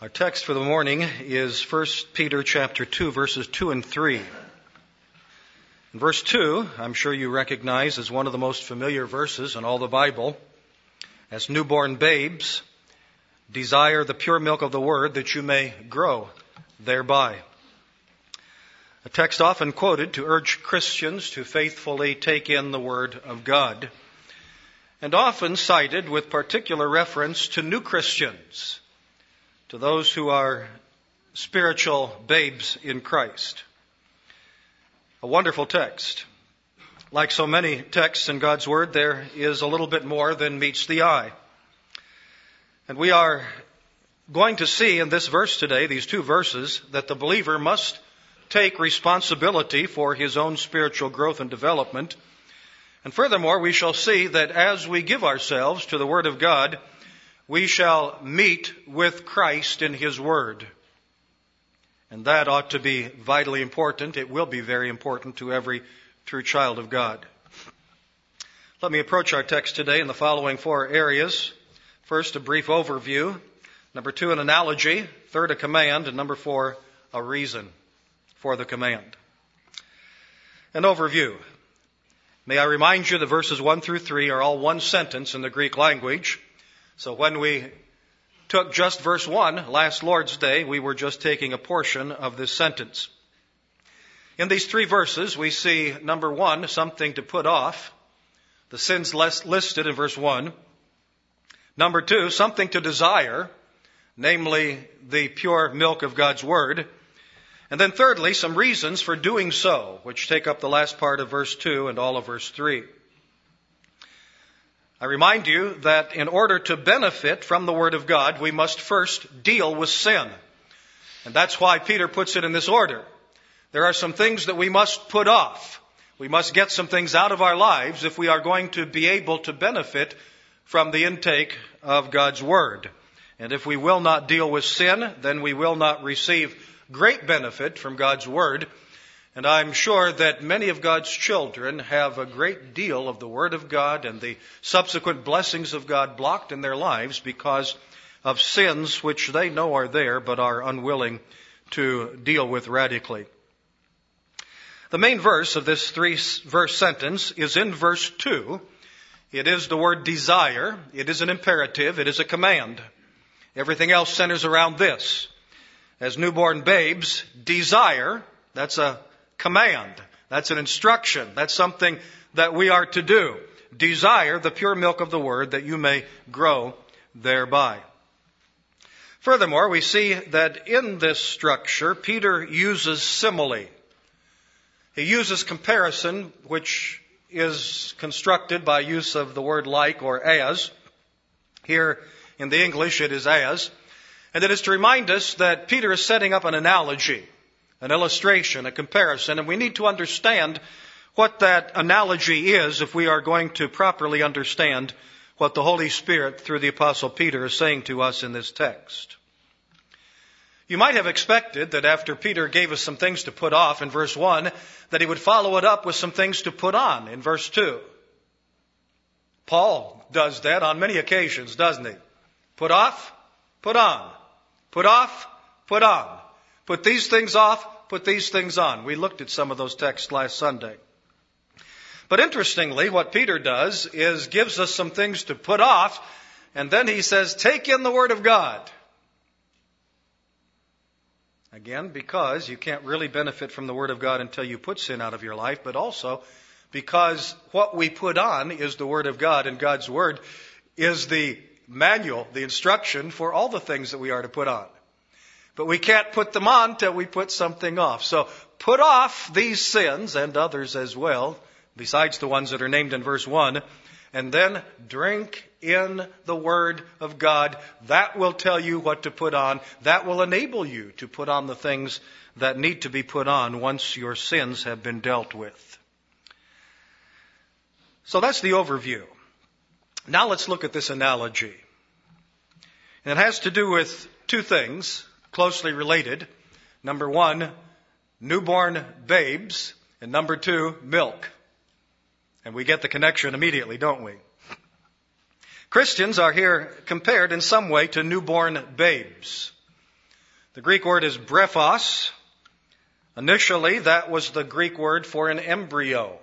Our text for the morning is 1 Peter chapter 2 verses 2 and 3. In verse 2, I'm sure you recognize as one of the most familiar verses in all the Bible. As newborn babes, desire the pure milk of the word that you may grow thereby. A text often quoted to urge Christians to faithfully take in the word of God and often cited with particular reference to new Christians, to those who are spiritual babes in Christ. A wonderful text. Like so many texts in God's Word, there is a little bit more than meets the eye. And we are going to see in this verse today, these two verses, that the believer must take responsibility for his own spiritual growth and development and furthermore, we shall see that as we give ourselves to the Word of God, we shall meet with Christ in His Word. And that ought to be vitally important. It will be very important to every true child of God. Let me approach our text today in the following four areas. First, a brief overview. Number two, an analogy. Third, a command. And number four, a reason for the command. An overview. May I remind you that verses 1 through 3 are all one sentence in the Greek language. So when we took just verse 1 last Lord's Day, we were just taking a portion of this sentence. In these three verses, we see number one, something to put off. The sins listed in verse 1. Number two, something to desire, namely the pure milk of God's Word. And then thirdly, some reasons for doing so, which take up the last part of verse 2 and all of verse 3. I remind you that in order to benefit from the Word of God, we must first deal with sin. And that's why Peter puts it in this order. There are some things that we must put off. We must get some things out of our lives if we are going to be able to benefit from the intake of God's Word. And if we will not deal with sin, then we will not receive great benefit from God's Word. And I'm sure that many of God's children have a great deal of the Word of God and the subsequent blessings of God blocked in their lives because of sins which they know are there but are unwilling to deal with radically. The main verse of this three verse sentence is in verse 2. It is the word desire. It is an imperative. It is a command. Everything else centers around this as newborn babes desire. That's a command. That's an instruction. That's something that we are to do. Desire the pure milk of the word that you may grow thereby. Furthermore, we see that in this structure, Peter uses simile. He uses comparison, which is constructed by use of the word like or as. Here in the English, it is as. And it is to remind us that Peter is setting up an analogy, an illustration, a comparison, and we need to understand what that analogy is if we are going to properly understand what the Holy Spirit through the Apostle Peter is saying to us in this text. You might have expected that after Peter gave us some things to put off in verse 1, that he would follow it up with some things to put on in verse 2. Paul does that on many occasions, doesn't he? Put off, put on. Put off, put on. Put these things off, put these things on. We looked at some of those texts last Sunday. But interestingly, what Peter does is gives us some things to put off, and then he says, take in the Word of God. Again, because you can't really benefit from the Word of God until you put sin out of your life, but also because what we put on is the Word of God, and God's Word is the manual, the instruction for all the things that we are to put on. But we can't put them on till we put something off. So put off these sins and others as well, besides the ones that are named in verse 1, and then drink in the Word of God. That will tell you what to put on. That will enable you to put on the things that need to be put on once your sins have been dealt with. So that's the overview. Now let's look at this analogy. And it has to do with two things closely related. Number one, newborn babes, and number two, milk. And we get the connection immediately, don't we? Christians are here compared in some way to newborn babes. The Greek word is brephos. Initially, that was the Greek word for an embryo,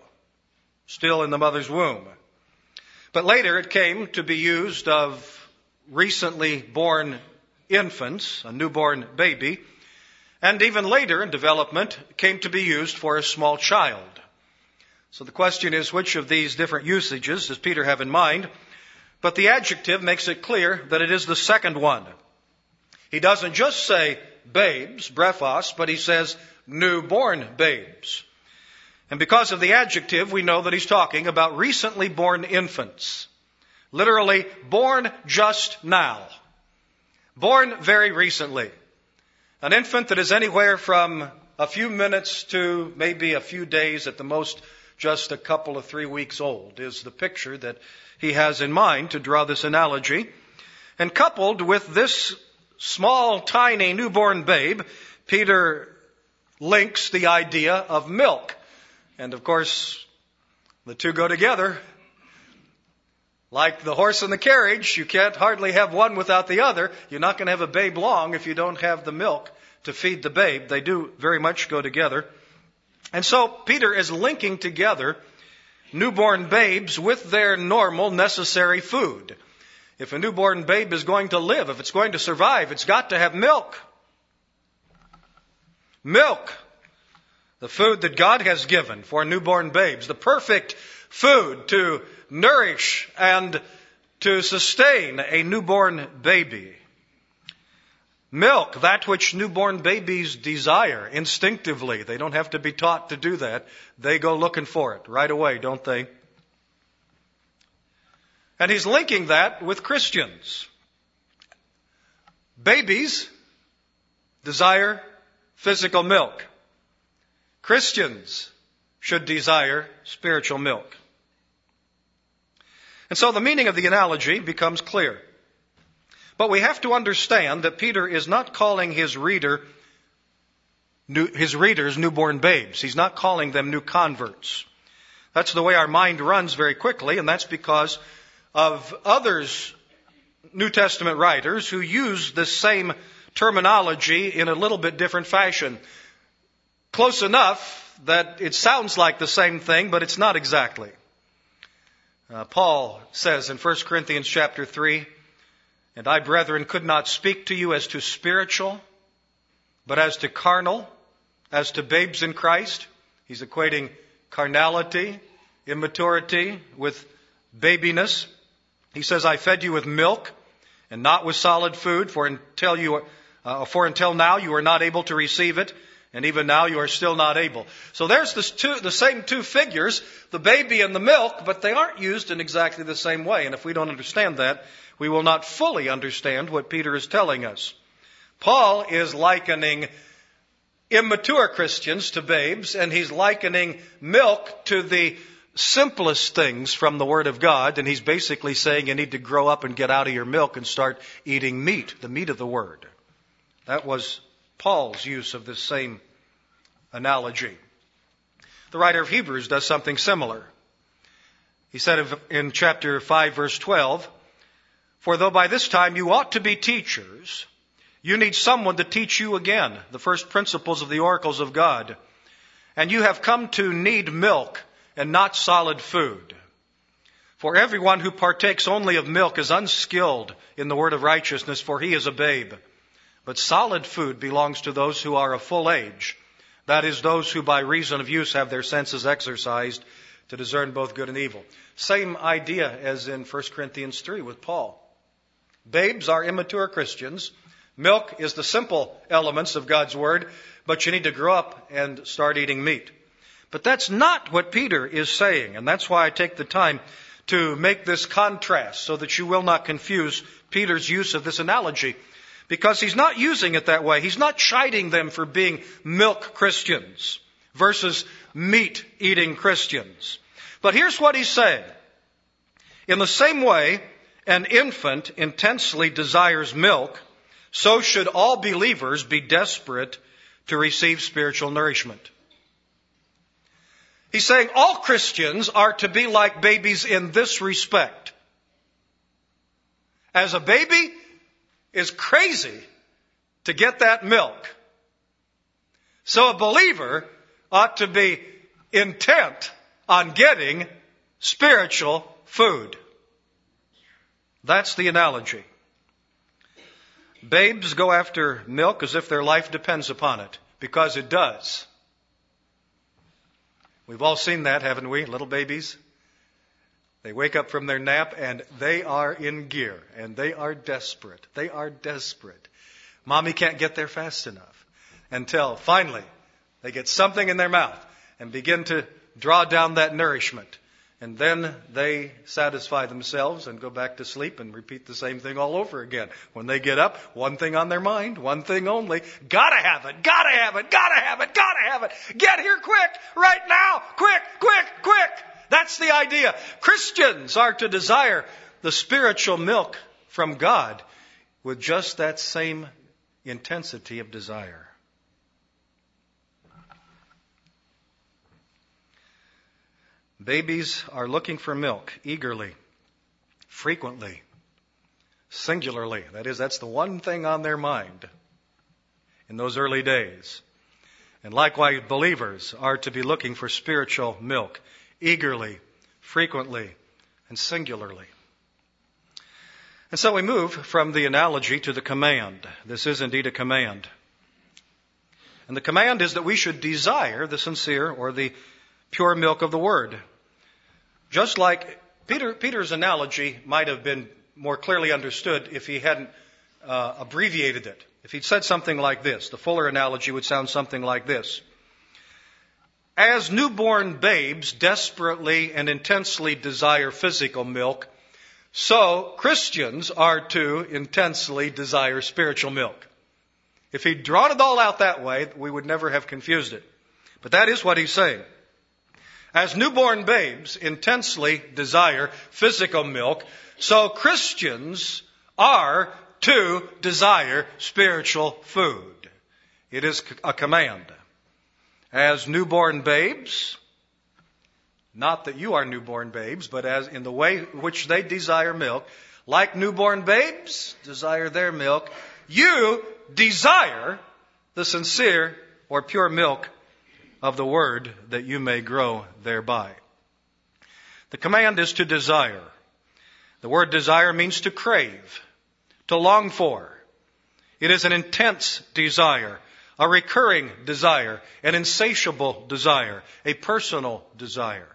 still in the mother's womb. But later it came to be used of recently born infants, a newborn baby, and even later in development came to be used for a small child. So the question is, which of these different usages does Peter have in mind? But the adjective makes it clear that it is the second one. He doesn't just say babes, brephos, but he says newborn babes. And because of the adjective, we know that he's talking about recently born infants. Literally, born just now. Born very recently. An infant that is anywhere from a few minutes to maybe a few days, at the most just a couple of three weeks old, is the picture that he has in mind to draw this analogy. And coupled with this small, tiny newborn babe, Peter links the idea of milk. And of course, the two go together. Like the horse and the carriage, you can't hardly have one without the other. You're not going to have a babe long if you don't have the milk to feed the babe. They do very much go together. And so Peter is linking together newborn babes with their normal necessary food. If a newborn babe is going to live, if it's going to survive, it's got to have milk. Milk. The food that God has given for newborn babes. The perfect food to nourish and to sustain a newborn baby. Milk, that which newborn babies desire instinctively. They don't have to be taught to do that. They go looking for it right away, don't they? And he's linking that with Christians. Babies desire physical milk. Christians should desire spiritual milk. And so the meaning of the analogy becomes clear. But we have to understand that Peter is not calling his reader new, his readers newborn babes. He's not calling them new converts. That's the way our mind runs very quickly, and that's because of others, New Testament writers, who use the same terminology in a little bit different fashion. Close enough that it sounds like the same thing, but it's not exactly. Uh, Paul says in 1 Corinthians chapter 3, And I, brethren, could not speak to you as to spiritual, but as to carnal, as to babes in Christ. He's equating carnality, immaturity with babiness. He says, I fed you with milk and not with solid food, for until you, uh, for until now you are not able to receive it, and even now you are still not able. So there's two, the same two figures, the baby and the milk, but they aren't used in exactly the same way. And if we don't understand that, we will not fully understand what Peter is telling us. Paul is likening immature Christians to babes, and he's likening milk to the simplest things from the Word of God, and he's basically saying you need to grow up and get out of your milk and start eating meat, the meat of the Word. That was Paul's use of this same analogy. The writer of Hebrews does something similar. He said in chapter 5 verse 12, For though by this time you ought to be teachers, you need someone to teach you again the first principles of the oracles of God. And you have come to need milk and not solid food. For everyone who partakes only of milk is unskilled in the word of righteousness, for he is a babe. But solid food belongs to those who are of full age that is, those who by reason of use have their senses exercised to discern both good and evil. Same idea as in 1 Corinthians 3 with Paul. Babes are immature Christians. Milk is the simple elements of God's Word, but you need to grow up and start eating meat. But that's not what Peter is saying, and that's why I take the time to make this contrast so that you will not confuse Peter's use of this analogy because he's not using it that way. He's not chiding them for being milk Christians versus meat eating Christians. But here's what he's saying. In the same way, an infant intensely desires milk, so should all believers be desperate to receive spiritual nourishment. He's saying all Christians are to be like babies in this respect. As a baby, is crazy to get that milk. So a believer ought to be intent on getting spiritual food. That's the analogy. Babes go after milk as if their life depends upon it, because it does. We've all seen that, haven't we? Little babies. They wake up from their nap and they are in gear and they are desperate. They are desperate. Mommy can't get there fast enough until finally they get something in their mouth and begin to draw down that nourishment. And then they satisfy themselves and go back to sleep and repeat the same thing all over again. When they get up, one thing on their mind, one thing only. Gotta have it, gotta have it, gotta have it, gotta have it. Get here quick, right now, quick, quick, quick. That's the idea. Christians are to desire the spiritual milk from God with just that same intensity of desire. Babies are looking for milk eagerly, frequently, singularly. That is, that's the one thing on their mind in those early days. And likewise, believers are to be looking for spiritual milk eagerly, frequently, and singularly. And so we move from the analogy to the command. This is indeed a command. And the command is that we should desire the sincere or the pure milk of the word. Just like Peter, Peter's analogy might have been more clearly understood if he hadn't uh, abbreviated it. If he'd said something like this, the fuller analogy would sound something like this. As newborn babes desperately and intensely desire physical milk, so Christians are to intensely desire spiritual milk. If he'd drawn it all out that way, we would never have confused it. But that is what he's saying. As newborn babes intensely desire physical milk, so Christians are to desire spiritual food. It is a command. As newborn babes, not that you are newborn babes, but as in the way which they desire milk, like newborn babes desire their milk, you desire the sincere or pure milk of the word that you may grow thereby. The command is to desire. The word desire means to crave, to long for. It is an intense desire, a recurring desire, an insatiable desire, a personal desire.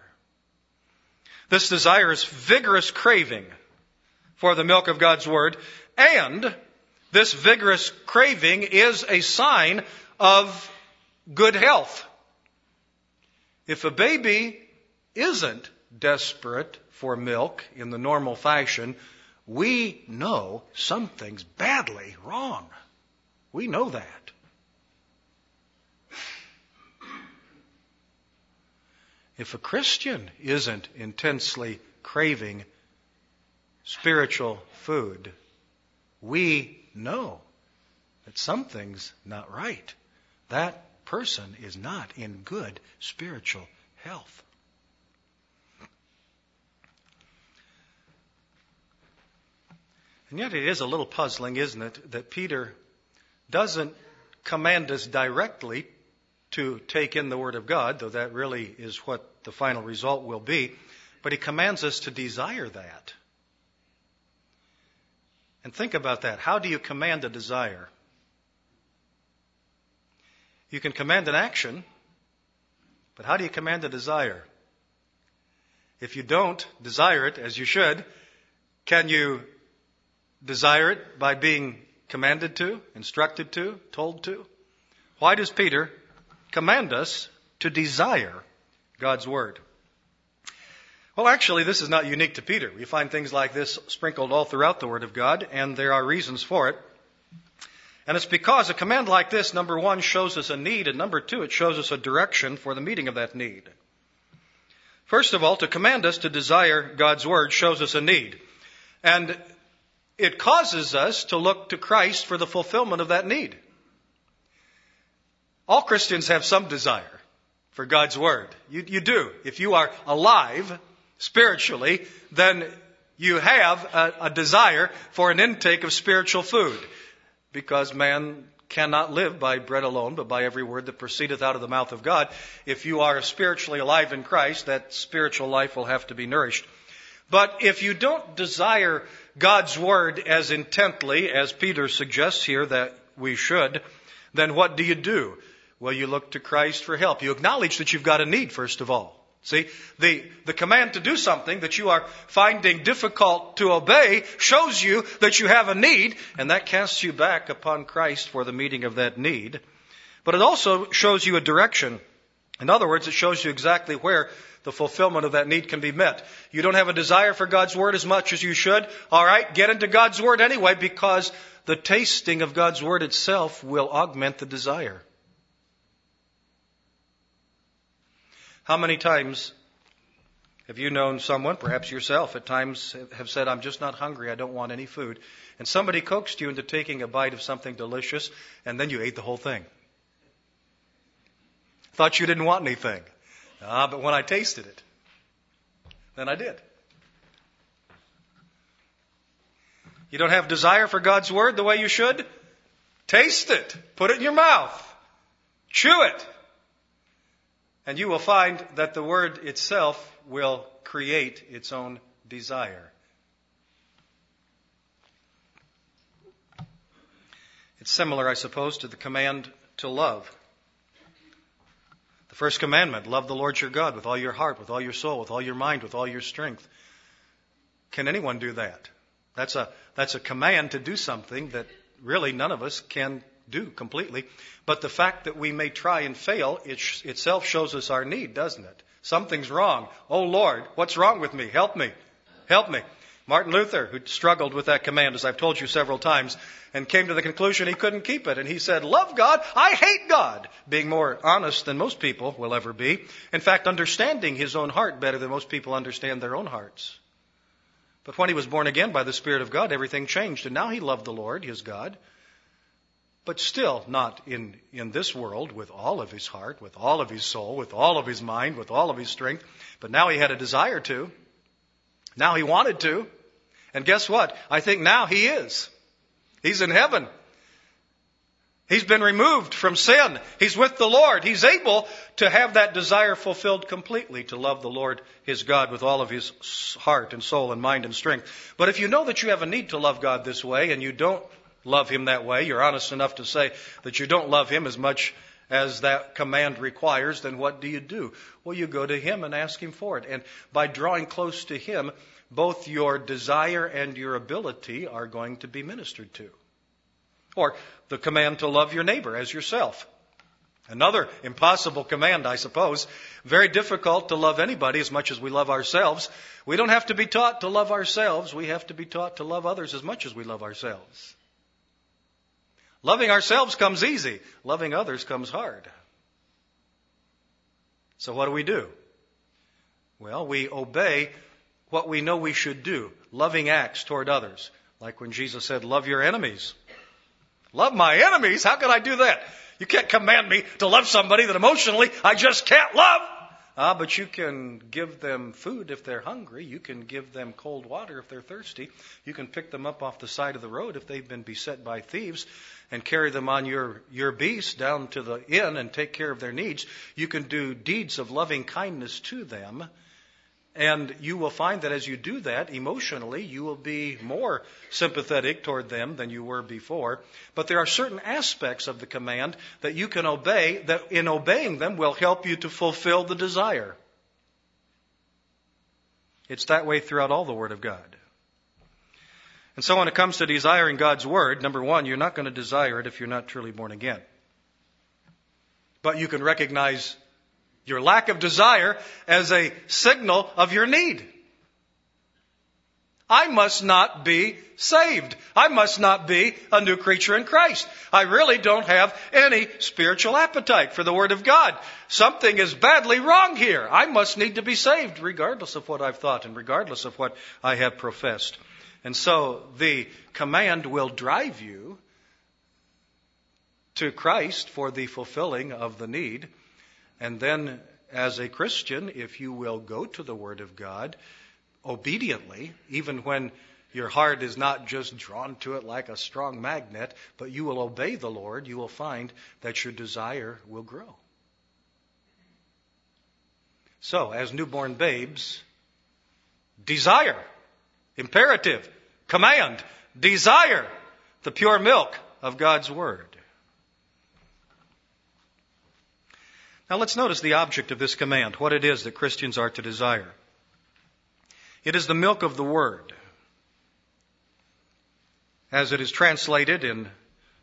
This desire is vigorous craving for the milk of God's Word, and this vigorous craving is a sign of good health. If a baby isn't desperate for milk in the normal fashion, we know something's badly wrong. We know that. If a Christian isn't intensely craving spiritual food, we know that something's not right. That person is not in good spiritual health. And yet it is a little puzzling, isn't it, that Peter doesn't command us directly to take in the Word of God, though that really is what the final result will be, but he commands us to desire that. And think about that. How do you command a desire? You can command an action, but how do you command a desire? If you don't desire it as you should, can you desire it by being commanded to, instructed to, told to? Why does Peter command us to desire God's Word? Well, actually, this is not unique to Peter. We find things like this sprinkled all throughout the Word of God, and there are reasons for it. And it's because a command like this, number one, shows us a need, and number two, it shows us a direction for the meeting of that need. First of all, to command us to desire God's Word shows us a need. And it causes us to look to Christ for the fulfillment of that need. All Christians have some desire for God's Word. You, you do. If you are alive spiritually, then you have a, a desire for an intake of spiritual food because man cannot live by bread alone, but by every word that proceedeth out of the mouth of God. If you are spiritually alive in Christ, that spiritual life will have to be nourished. But if you don't desire God's word as intently as Peter suggests here that we should, then what do you do? Well, you look to Christ for help. You acknowledge that you've got a need, first of all. See, the, the command to do something that you are finding difficult to obey shows you that you have a need, and that casts you back upon Christ for the meeting of that need. But it also shows you a direction. In other words, it shows you exactly where the fulfillment of that need can be met. You don't have a desire for God's Word as much as you should. All right, get into God's Word anyway because the tasting of God's Word itself will augment the desire. How many times have you known someone, perhaps yourself at times, have said, I'm just not hungry, I don't want any food, and somebody coaxed you into taking a bite of something delicious, and then you ate the whole thing? Thought you didn't want anything. Ah, but when I tasted it, then I did. You don't have desire for God's Word the way you should? Taste it. Put it in your mouth. Chew it. And you will find that the word itself will create its own desire. It's similar, I suppose, to the command to love. The first commandment, love the Lord your God with all your heart, with all your soul, with all your mind, with all your strength. Can anyone do that? That's a, that's a command to do something that really none of us can do completely. But the fact that we may try and fail it sh- itself shows us our need, doesn't it? Something's wrong. Oh Lord, what's wrong with me? Help me. Help me. Martin Luther, who struggled with that command, as I've told you several times, and came to the conclusion he couldn't keep it. And he said, Love God, I hate God, being more honest than most people will ever be. In fact, understanding his own heart better than most people understand their own hearts. But when he was born again by the Spirit of God, everything changed. And now he loved the Lord, his God but still not in, in this world with all of his heart, with all of his soul, with all of his mind, with all of his strength. But now he had a desire to. Now he wanted to. And guess what? I think now he is. He's in heaven. He's been removed from sin. He's with the Lord. He's able to have that desire fulfilled completely to love the Lord his God with all of his heart and soul and mind and strength. But if you know that you have a need to love God this way and you don't love him that way, you're honest enough to say that you don't love him as much as that command requires, then what do you do? Well, you go to him and ask him for it. And by drawing close to him, both your desire and your ability are going to be ministered to. Or the command to love your neighbor as yourself. Another impossible command, I suppose. Very difficult to love anybody as much as we love ourselves. We don't have to be taught to love ourselves. We have to be taught to love others as much as we love ourselves. Loving ourselves comes easy. Loving others comes hard. So what do we do? Well, we obey what we know we should do. Loving acts toward others. Like when Jesus said, love your enemies. Love my enemies? How can I do that? You can't command me to love somebody that emotionally I just can't love. Ah, but you can give them food if they're hungry. You can give them cold water if they're thirsty. You can pick them up off the side of the road if they've been beset by thieves and carry them on your, your beast down to the inn and take care of their needs. You can do deeds of loving kindness to them and you will find that as you do that, emotionally, you will be more sympathetic toward them than you were before. But there are certain aspects of the command that you can obey that in obeying them will help you to fulfill the desire. It's that way throughout all the Word of God. And so when it comes to desiring God's Word, number one, you're not going to desire it if you're not truly born again. But you can recognize your lack of desire as a signal of your need. I must not be saved. I must not be a new creature in Christ. I really don't have any spiritual appetite for the Word of God. Something is badly wrong here. I must need to be saved regardless of what I've thought and regardless of what I have professed. And so the command will drive you to Christ for the fulfilling of the need. And then, as a Christian, if you will go to the Word of God obediently, even when Your heart is not just drawn to it like a strong magnet, but you will obey the Lord. You will find that your desire will grow. So, as newborn babes, desire, imperative, command, desire the pure milk of God's Word. Now let's notice the object of this command, what it is that Christians are to desire. It is the milk of the Word. As it is translated in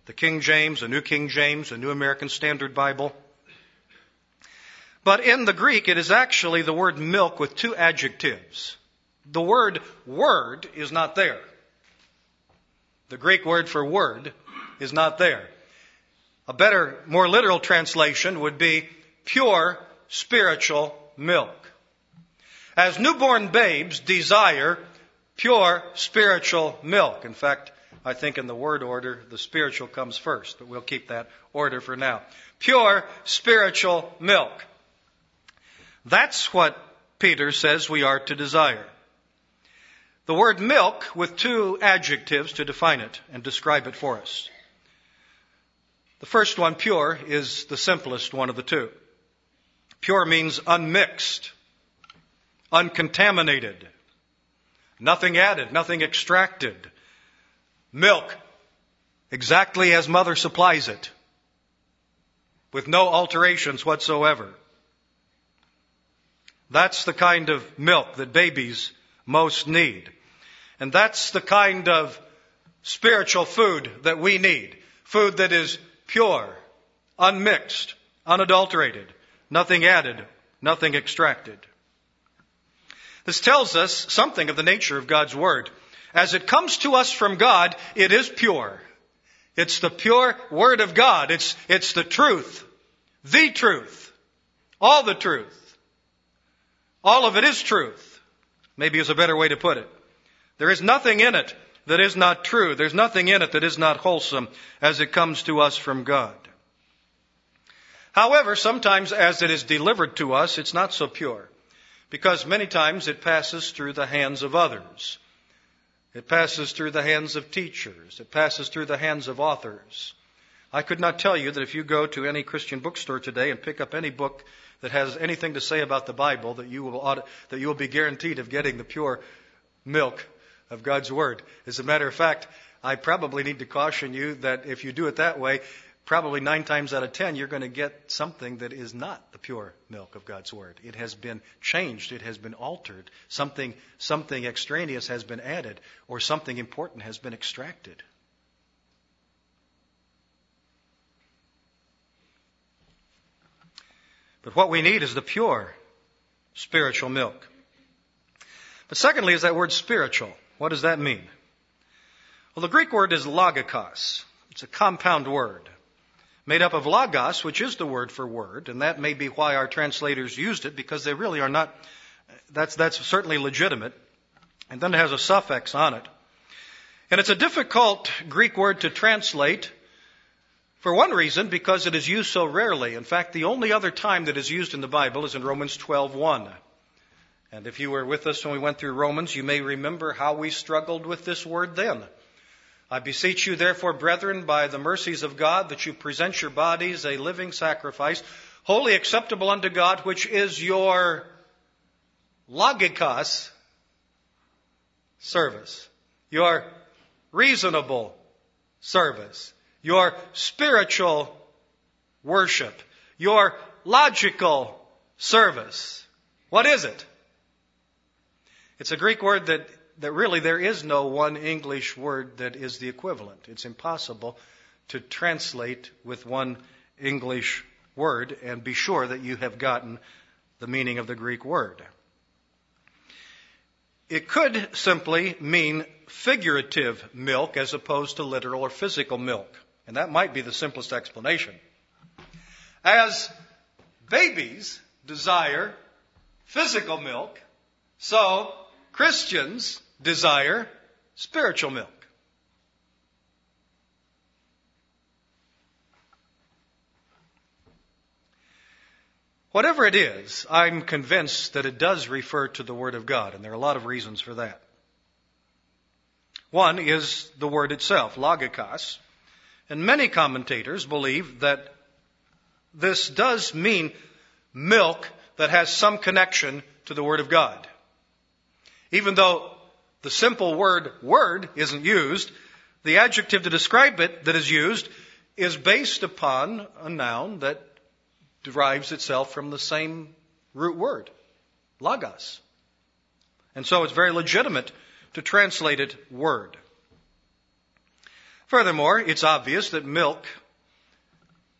the King James, the New King James, the New American Standard Bible. But in the Greek, it is actually the word milk with two adjectives. The word word is not there. The Greek word for word is not there. A better, more literal translation would be pure spiritual milk. As newborn babes desire pure spiritual milk. In fact, I think in the word order, the spiritual comes first, but we'll keep that order for now. Pure spiritual milk. That's what Peter says we are to desire. The word milk with two adjectives to define it and describe it for us. The first one, pure, is the simplest one of the two. Pure means unmixed, uncontaminated, nothing added, nothing extracted. Milk, exactly as mother supplies it, with no alterations whatsoever. That's the kind of milk that babies most need. And that's the kind of spiritual food that we need. Food that is pure, unmixed, unadulterated, nothing added, nothing extracted. This tells us something of the nature of God's Word. As it comes to us from God, it is pure. It's the pure Word of God. It's, it's the truth. The truth. All the truth. All of it is truth. Maybe is a better way to put it. There is nothing in it that is not true. There's nothing in it that is not wholesome as it comes to us from God. However, sometimes as it is delivered to us, it's not so pure. Because many times it passes through the hands of others. It passes through the hands of teachers. It passes through the hands of authors. I could not tell you that if you go to any Christian bookstore today and pick up any book that has anything to say about the Bible, that you will, that you will be guaranteed of getting the pure milk of God's Word. As a matter of fact, I probably need to caution you that if you do it that way, probably nine times out of ten, you're going to get something that is not the pure milk of God's Word. It has been changed. It has been altered. Something, something extraneous has been added, or something important has been extracted. But what we need is the pure spiritual milk. But secondly is that word spiritual. What does that mean? Well, the Greek word is logikos. It's a compound word made up of logos, which is the word for word, and that may be why our translators used it because they really are not, that's, that's certainly legitimate. And then it has a suffix on it. And it's a difficult Greek word to translate for one reason, because it is used so rarely. In fact, the only other time that is used in the Bible is in Romans 12:1. And if you were with us when we went through Romans, you may remember how we struggled with this word then. I beseech you, therefore, brethren, by the mercies of God, that you present your bodies a living sacrifice, wholly acceptable unto God, which is your logikos service, your reasonable service, your spiritual worship, your logical service. What is it? It's a Greek word that that really there is no one English word that is the equivalent. It's impossible to translate with one English word and be sure that you have gotten the meaning of the Greek word. It could simply mean figurative milk as opposed to literal or physical milk. And that might be the simplest explanation. As babies desire physical milk, so Christians desire spiritual milk. Whatever it is, I'm convinced that it does refer to the Word of God, and there are a lot of reasons for that. One is the word itself, logikos. And many commentators believe that this does mean milk that has some connection to the Word of God. Even though the simple word word isn't used, the adjective to describe it that is used is based upon a noun that derives itself from the same root word, logos. And so it's very legitimate to translate it word. Furthermore, it's obvious that milk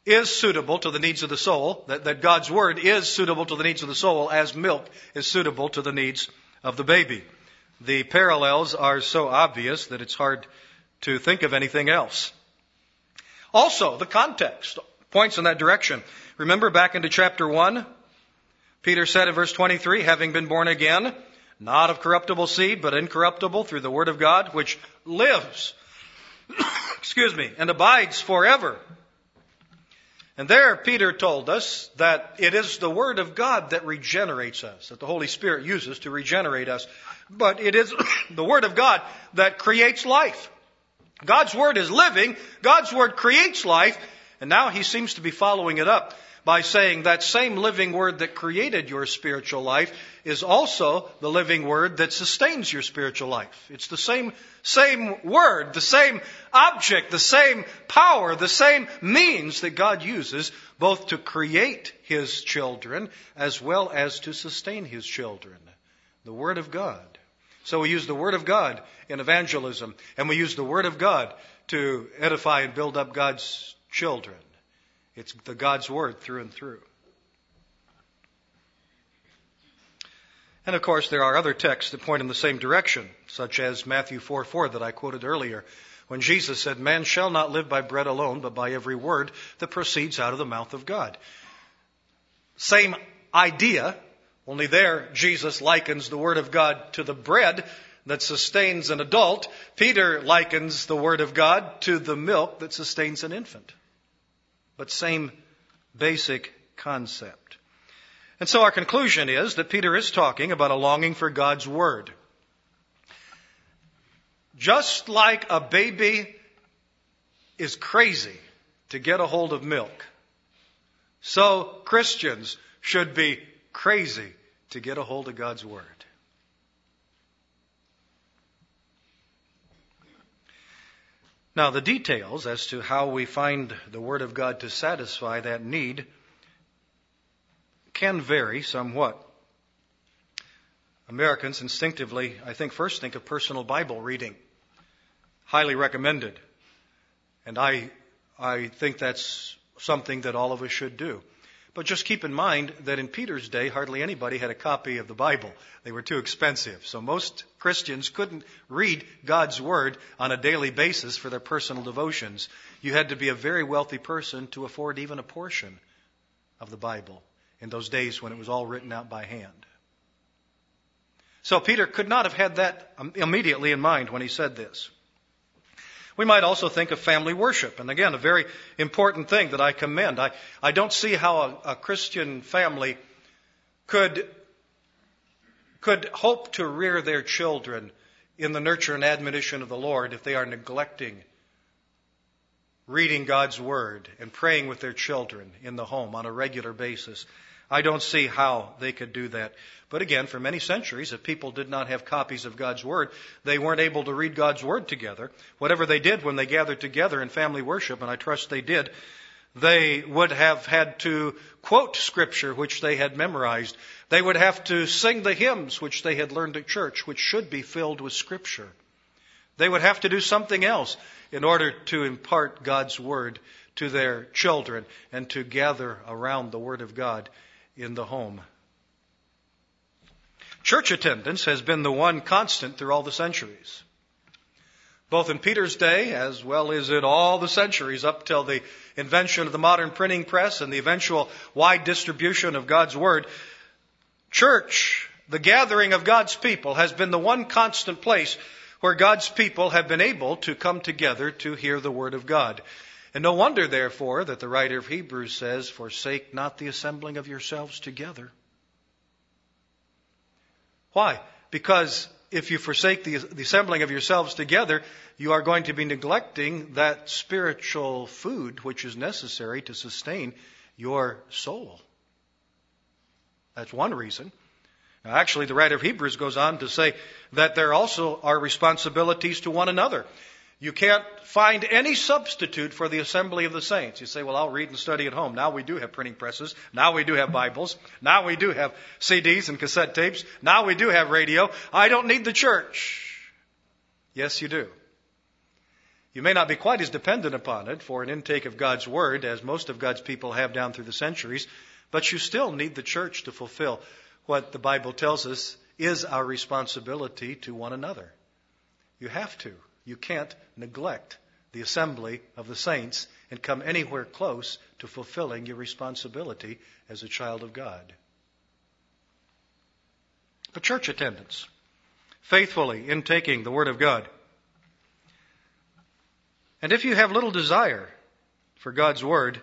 is suitable to the needs of the soul, that, that God's Word is suitable to the needs of the soul as milk is suitable to the needs of the baby. The parallels are so obvious that it's hard to think of anything else. Also, the context points in that direction. Remember back into chapter 1? Peter said in verse 23, having been born again, not of corruptible seed, but incorruptible through the word of God, which lives, excuse me, and abides forever. And there, Peter told us that it is the Word of God that regenerates us, that the Holy Spirit uses to regenerate us. But it is the Word of God that creates life. God's Word is living. God's Word creates life. And now he seems to be following it up by saying that same living word that created your spiritual life is also the living word that sustains your spiritual life. It's the same, same word, the same object, the same power, the same means that God uses both to create His children as well as to sustain His children. The Word of God. So we use the Word of God in evangelism, and we use the Word of God to edify and build up God's children. It's the God's Word through and through. And of course, there are other texts that point in the same direction, such as Matthew 4 4 that I quoted earlier, when Jesus said, Man shall not live by bread alone, but by every word that proceeds out of the mouth of God. Same idea, only there Jesus likens the Word of God to the bread that sustains an adult. Peter likens the Word of God to the milk that sustains an infant. But same basic concept. And so our conclusion is that Peter is talking about a longing for God's Word. Just like a baby is crazy to get a hold of milk, so Christians should be crazy to get a hold of God's Word. Now, the details as to how we find the Word of God to satisfy that need can vary somewhat. Americans instinctively, I think, first think of personal Bible reading. Highly recommended. And I, I think that's something that all of us should do. But just keep in mind that in Peter's day, hardly anybody had a copy of the Bible. They were too expensive. So most Christians couldn't read God's Word on a daily basis for their personal devotions. You had to be a very wealthy person to afford even a portion of the Bible in those days when it was all written out by hand. So Peter could not have had that immediately in mind when he said this. We might also think of family worship. And again, a very important thing that I commend. I, I don't see how a, a Christian family could, could hope to rear their children in the nurture and admonition of the Lord if they are neglecting reading God's Word and praying with their children in the home on a regular basis. I don't see how they could do that. But again, for many centuries, if people did not have copies of God's Word, they weren't able to read God's Word together. Whatever they did when they gathered together in family worship, and I trust they did, they would have had to quote Scripture which they had memorized. They would have to sing the hymns which they had learned at church, which should be filled with Scripture. They would have to do something else in order to impart God's Word to their children and to gather around the Word of God in the home. Church attendance has been the one constant through all the centuries. Both in Peter's day as well as in all the centuries up till the invention of the modern printing press and the eventual wide distribution of God's Word, church, the gathering of God's people, has been the one constant place where God's people have been able to come together to hear the Word of God. And no wonder, therefore, that the writer of Hebrews says, Forsake not the assembling of yourselves together. Why? Because if you forsake the, the assembling of yourselves together, you are going to be neglecting that spiritual food which is necessary to sustain your soul. That's one reason. Now, actually, the writer of Hebrews goes on to say that there also are responsibilities to one another. You can't find any substitute for the assembly of the saints. You say, well, I'll read and study at home. Now we do have printing presses. Now we do have Bibles. Now we do have CDs and cassette tapes. Now we do have radio. I don't need the church. Yes, you do. You may not be quite as dependent upon it for an intake of God's Word as most of God's people have down through the centuries, but you still need the church to fulfill what the Bible tells us is our responsibility to one another. You have to. You can't neglect the assembly of the saints and come anywhere close to fulfilling your responsibility as a child of God. But church attendance, faithfully intaking the Word of God. And if you have little desire for God's Word,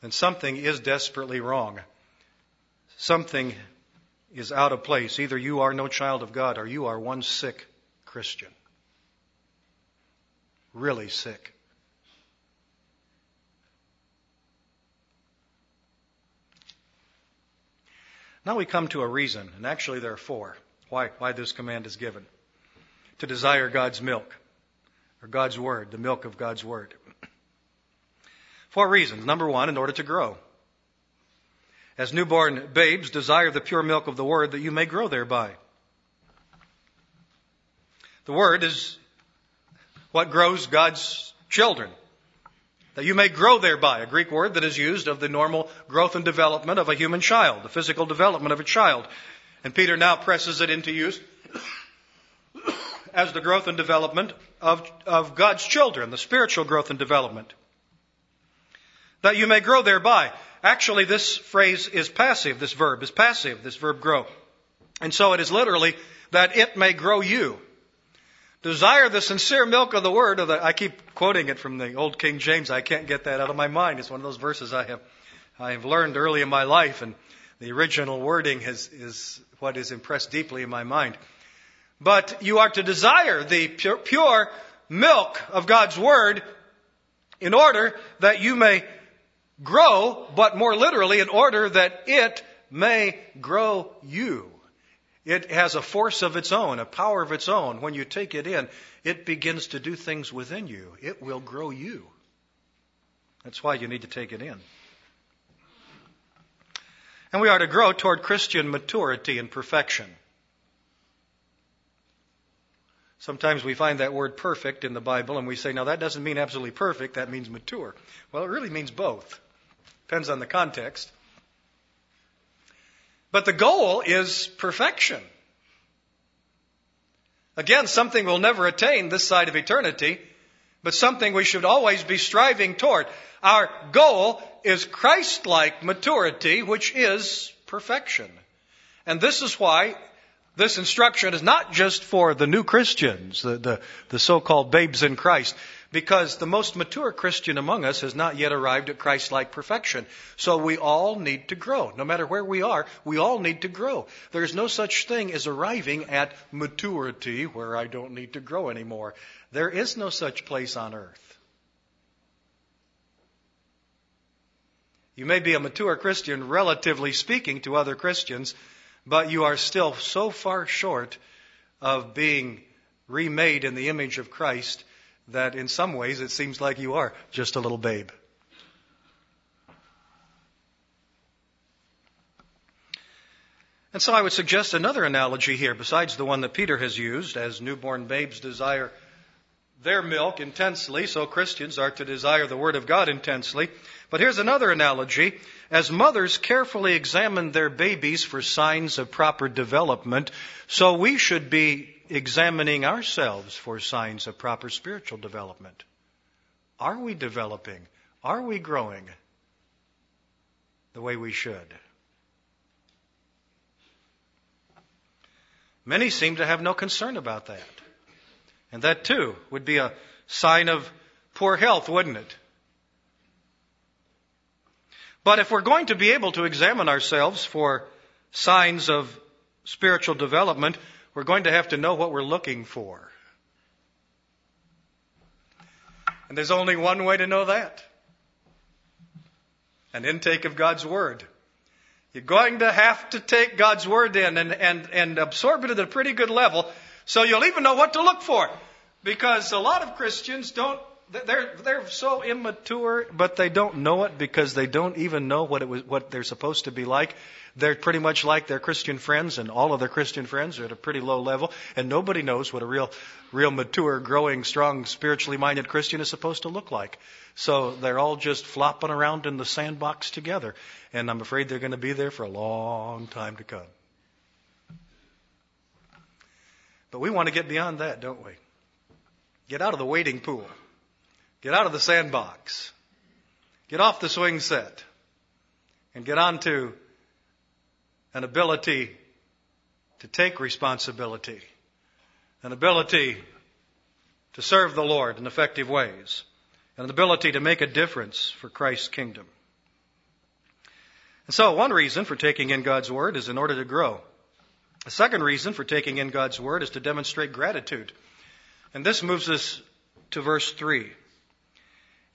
then something is desperately wrong. Something is out of place. Either you are no child of God or you are one sick Christian really sick. Now we come to a reason, and actually there are four, why, why this command is given. To desire God's milk, or God's Word, the milk of God's Word. Four reasons. Number one, in order to grow. As newborn babes, desire the pure milk of the Word that you may grow thereby. The Word is what grows God's children. That you may grow thereby, a Greek word that is used of the normal growth and development of a human child, the physical development of a child. And Peter now presses it into use as the growth and development of, of God's children, the spiritual growth and development. That you may grow thereby. Actually, this phrase is passive. This verb is passive, this verb grow. And so it is literally that it may grow you. Desire the sincere milk of the word. Of the, I keep quoting it from the old King James. I can't get that out of my mind. It's one of those verses I have, I have learned early in my life, and the original wording has, is what is impressed deeply in my mind. But you are to desire the pure, pure milk of God's word in order that you may grow, but more literally, in order that it may grow you. It has a force of its own, a power of its own. When you take it in, it begins to do things within you. It will grow you. That's why you need to take it in. And we are to grow toward Christian maturity and perfection. Sometimes we find that word perfect in the Bible and we say, now that doesn't mean absolutely perfect, that means mature. Well, it really means both. Depends on the context. But the goal is perfection. Again, something we'll never attain this side of eternity, but something we should always be striving toward. Our goal is Christ-like maturity, which is perfection. And this is why this instruction is not just for the new Christians, the, the, the so-called babes in Christ, because the most mature Christian among us has not yet arrived at Christ-like perfection. So we all need to grow. No matter where we are, we all need to grow. There is no such thing as arriving at maturity where I don't need to grow anymore. There is no such place on earth. You may be a mature Christian, relatively speaking, to other Christians, but you are still so far short of being remade in the image of Christ that in some ways it seems like you are just a little babe. And so I would suggest another analogy here, besides the one that Peter has used, as newborn babes desire their milk intensely, so Christians are to desire the Word of God intensely. But here's another analogy. As mothers carefully examine their babies for signs of proper development, so we should be examining ourselves for signs of proper spiritual development. Are we developing? Are we growing the way we should? Many seem to have no concern about that. And that too would be a sign of poor health, wouldn't it? But if we're going to be able to examine ourselves for signs of spiritual development, we're going to have to know what we're looking for. And there's only one way to know that an intake of God's Word. You're going to have to take God's Word in and, and, and absorb it at a pretty good level so you'll even know what to look for. Because a lot of Christians don't, they're, they're so immature, but they don't know it because they don't even know what it was, what they're supposed to be like. They're pretty much like their Christian friends, and all of their Christian friends are at a pretty low level, and nobody knows what a real, real mature, growing, strong, spiritually minded Christian is supposed to look like. So they're all just flopping around in the sandbox together, and I'm afraid they're going to be there for a long time to come. But we want to get beyond that, don't we? Get out of the wading pool. Get out of the sandbox. Get off the swing set. And get onto an ability to take responsibility. An ability to serve the Lord in effective ways. and An ability to make a difference for Christ's kingdom. And so one reason for taking in God's Word is in order to grow. The second reason for taking in God's Word is to demonstrate gratitude. And this moves us to verse 3.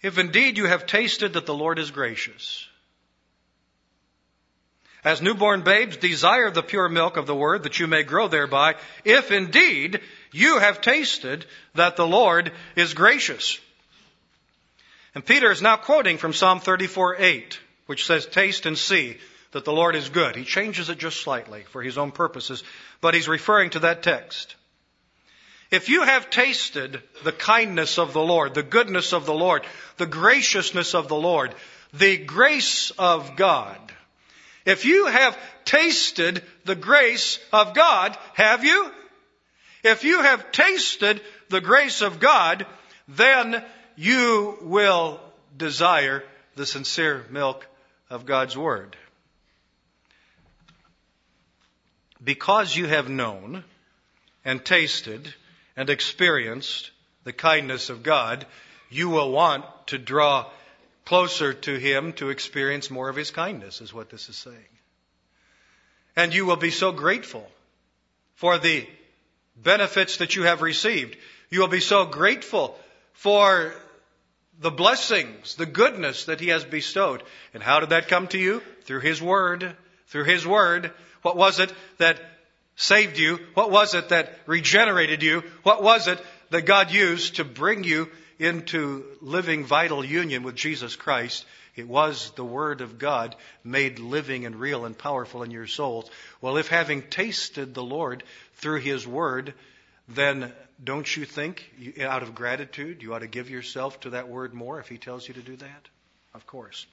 If indeed you have tasted that the Lord is gracious, as newborn babes desire the pure milk of the Word that you may grow thereby, if indeed you have tasted that the Lord is gracious. And Peter is now quoting from Psalm 34 8, which says, Taste and see that the Lord is good. He changes it just slightly for his own purposes, but he's referring to that text. If you have tasted the kindness of the Lord, the goodness of the Lord, the graciousness of the Lord, the grace of God, if you have tasted the grace of God, have you? If you have tasted the grace of God, then you will desire the sincere milk of God's Word. because you have known and tasted and experienced the kindness of God, you will want to draw closer to Him to experience more of His kindness, is what this is saying. And you will be so grateful for the benefits that you have received. You will be so grateful for the blessings, the goodness that He has bestowed. And how did that come to you? Through His Word. Through His Word. What was it that saved you? What was it that regenerated you? What was it that God used to bring you into living vital union with Jesus Christ? It was the Word of God made living and real and powerful in your souls. Well, if having tasted the Lord through His Word, then don't you think, out of gratitude, you ought to give yourself to that Word more if He tells you to do that? Of course.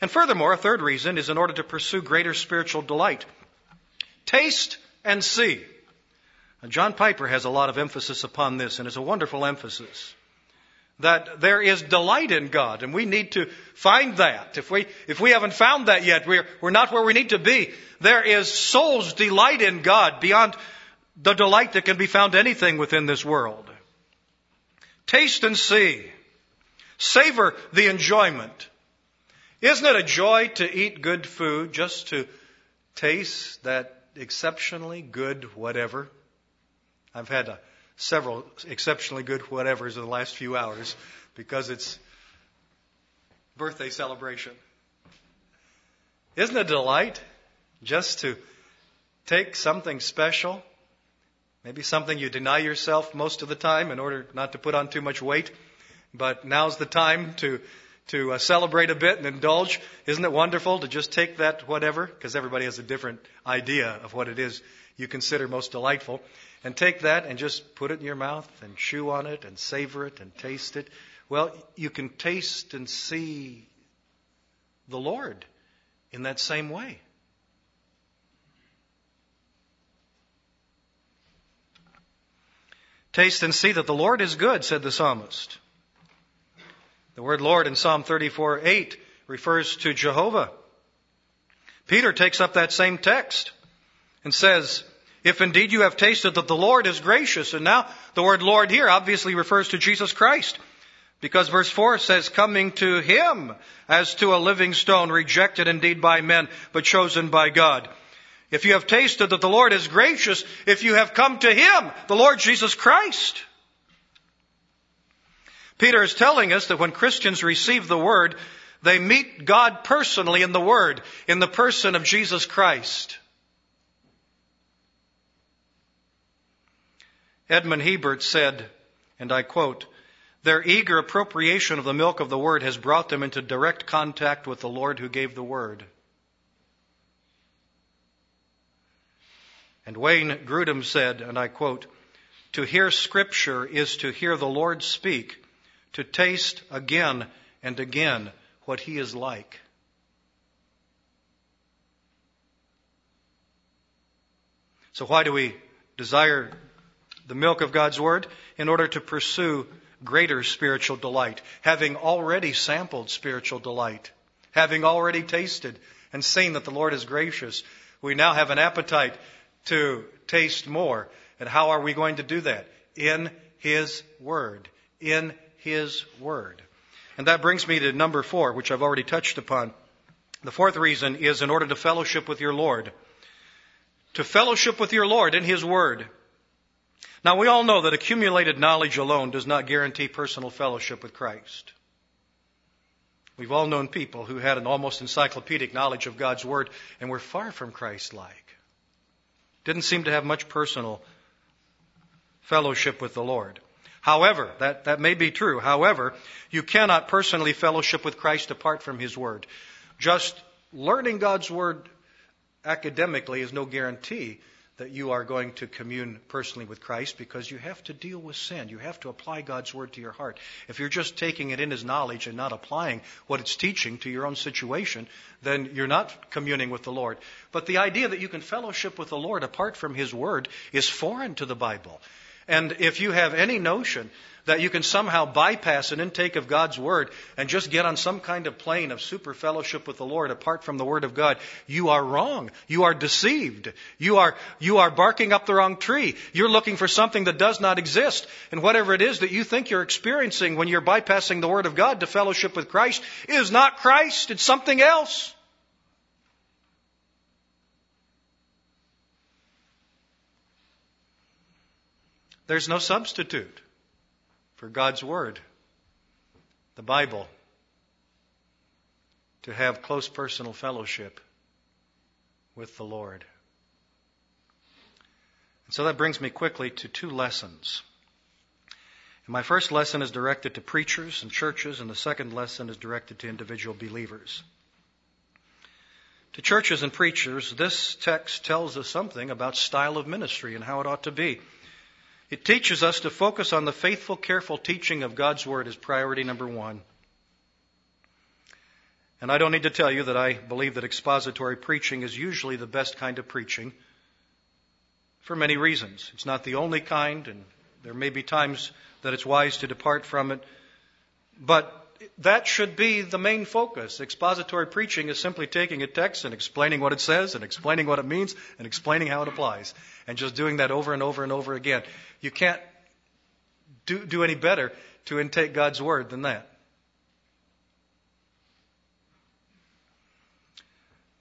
And furthermore, a third reason is in order to pursue greater spiritual delight. Taste and see. John Piper has a lot of emphasis upon this, and it's a wonderful emphasis. That there is delight in God, and we need to find that. If we, if we haven't found that yet, we're, we're not where we need to be. There is soul's delight in God beyond the delight that can be found anything within this world. Taste and see. Savor the enjoyment. Isn't it a joy to eat good food just to taste that exceptionally good whatever. I've had a, several exceptionally good whatevers in the last few hours because it's birthday celebration. Isn't it a delight just to take something special, maybe something you deny yourself most of the time in order not to put on too much weight, but now's the time to to uh, celebrate a bit and indulge. Isn't it wonderful to just take that whatever, because everybody has a different idea of what it is you consider most delightful, and take that and just put it in your mouth and chew on it and savor it and taste it? Well, you can taste and see the Lord in that same way. Taste and see that the Lord is good, said the psalmist. The word Lord in Psalm 34 8 refers to Jehovah. Peter takes up that same text and says, If indeed you have tasted that the Lord is gracious, and now the word Lord here obviously refers to Jesus Christ. Because verse 4 says, coming to him as to a living stone, rejected indeed by men, but chosen by God. if you have tasted that the Lord is gracious, if you have come to Him, the Lord Jesus Christ. Peter is telling us that when Christians receive the Word, they meet God personally in the Word, in the person of Jesus Christ. Edmond Hiebert said, and I quote, their eager appropriation of the milk of the Word has brought them into direct contact with the Lord who gave the Word. And Wayne Grudem said, and I quote, To hear Scripture is to hear the Lord speak, to taste again and again what He is like. So why do we desire the milk of God's Word? In order to pursue greater spiritual delight, having already sampled spiritual delight, having already tasted and seen that the Lord is gracious. We now have an appetite to taste more. And how are we going to do that? In His Word. In His Word. And that brings me to number four, which I've already touched upon. The fourth reason is in order to fellowship with your Lord. To fellowship with your Lord in His Word. Now we all know that accumulated knowledge alone does not guarantee personal fellowship with Christ. We've all known people who had an almost encyclopedic knowledge of God's Word and were far from Christ-like. Didn't seem to have much personal fellowship with the Lord. However, that, that may be true. However, you cannot personally fellowship with Christ apart from His Word. Just learning God's Word academically is no guarantee that you are going to commune personally with Christ because you have to deal with sin. You have to apply God's Word to your heart. If you're just taking it in as knowledge and not applying what it's teaching to your own situation, then you're not communing with the Lord. But the idea that you can fellowship with the Lord apart from His Word is foreign to the Bible. And if you have any notion that you can somehow bypass an intake of God's Word and just get on some kind of plane of super fellowship with the Lord apart from the Word of God, you are wrong. You are deceived. You are, you are barking up the wrong tree. You're looking for something that does not exist. And whatever it is that you think you're experiencing when you're bypassing the Word of God to fellowship with Christ is not Christ. It's something else. There's no substitute for God's Word, the Bible, to have close personal fellowship with the Lord. And so that brings me quickly to two lessons. And my first lesson is directed to preachers and churches, and the second lesson is directed to individual believers. To churches and preachers, this text tells us something about style of ministry and how it ought to be. It teaches us to focus on the faithful, careful teaching of God's Word as priority number one. And I don't need to tell you that I believe that expository preaching is usually the best kind of preaching for many reasons. It's not the only kind, and there may be times that it's wise to depart from it. But that should be the main focus. Expository preaching is simply taking a text and explaining what it says and explaining what it means and explaining how it applies. And just doing that over and over and over again. You can't do, do any better to intake God's Word than that.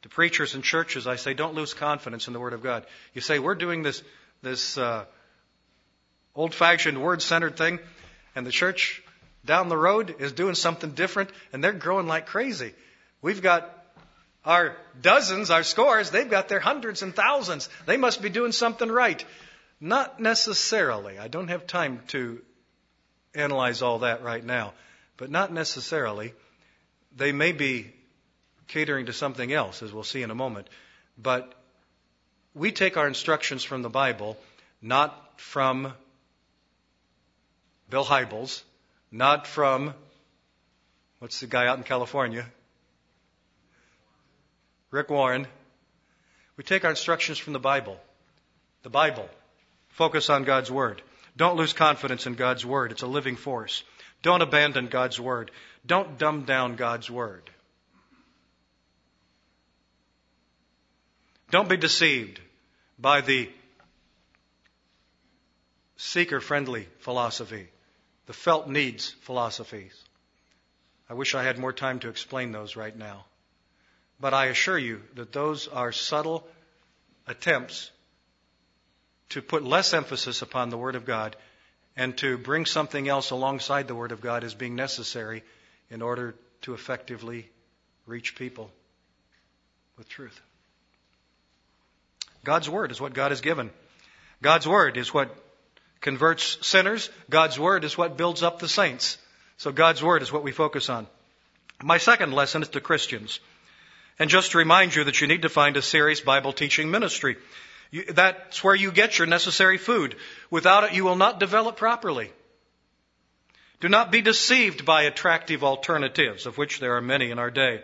To preachers and churches, I say, don't lose confidence in the Word of God. You say, we're doing this, this uh, old fashioned, word centered thing, and the church down the road is doing something different and they're growing like crazy. We've got our dozens, our scores, they've got their hundreds and thousands. They must be doing something right. Not necessarily. I don't have time to analyze all that right now, but not necessarily. They may be catering to something else, as we'll see in a moment. But we take our instructions from the Bible, not from Bill Hybels, not from, what's the guy out in California? Rick Warren. We take our instructions from the Bible. The Bible. Focus on God's Word. Don't lose confidence in God's Word. It's a living force. Don't abandon God's Word. Don't dumb down God's Word. Don't be deceived by the seeker friendly philosophy the felt needs philosophies. I wish I had more time to explain those right now. But I assure you that those are subtle attempts to put less emphasis upon the Word of God and to bring something else alongside the Word of God as being necessary in order to effectively reach people with truth. God's Word is what God has given. God's Word is what converts sinners. God's Word is what builds up the saints. So God's Word is what we focus on. My second lesson is to Christians. And just to remind you that you need to find a serious Bible teaching ministry. You, that's where you get your necessary food. Without it, you will not develop properly. Do not be deceived by attractive alternatives, of which there are many in our day,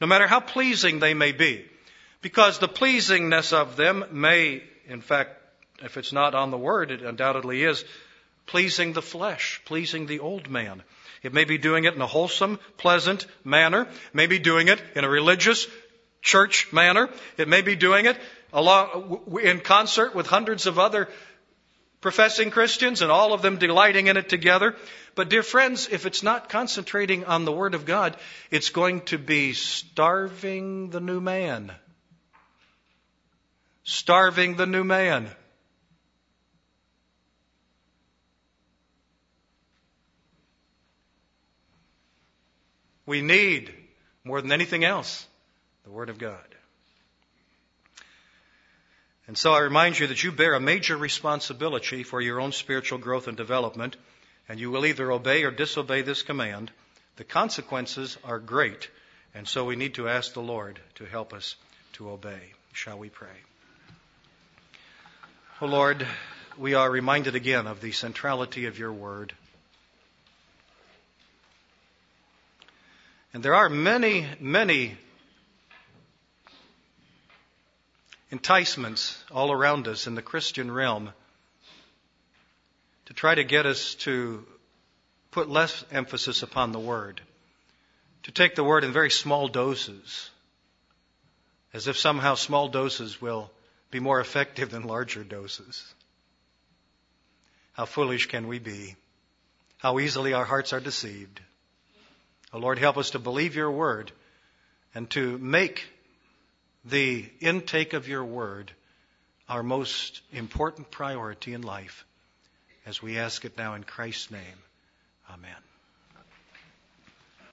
no matter how pleasing they may be, because the pleasingness of them may, in fact, if it's not on the word, it undoubtedly is, pleasing the flesh, pleasing the old man. It may be doing it in a wholesome, pleasant manner. It may be doing it in a religious, church manner. It may be doing it along, in concert with hundreds of other professing Christians and all of them delighting in it together. But dear friends, if it's not concentrating on the Word of God, it's going to be starving the new man. Starving the new man. We need, more than anything else, the Word of God. And so I remind you that you bear a major responsibility for your own spiritual growth and development, and you will either obey or disobey this command. The consequences are great, and so we need to ask the Lord to help us to obey. Shall we pray? Oh Lord, we are reminded again of the centrality of your word. And there are many, many enticements all around us in the Christian realm to try to get us to put less emphasis upon the Word, to take the Word in very small doses, as if somehow small doses will be more effective than larger doses. How foolish can we be? How easily our hearts are deceived. Oh Lord, help us to believe your word and to make the intake of your word our most important priority in life as we ask it now in Christ's name. Amen.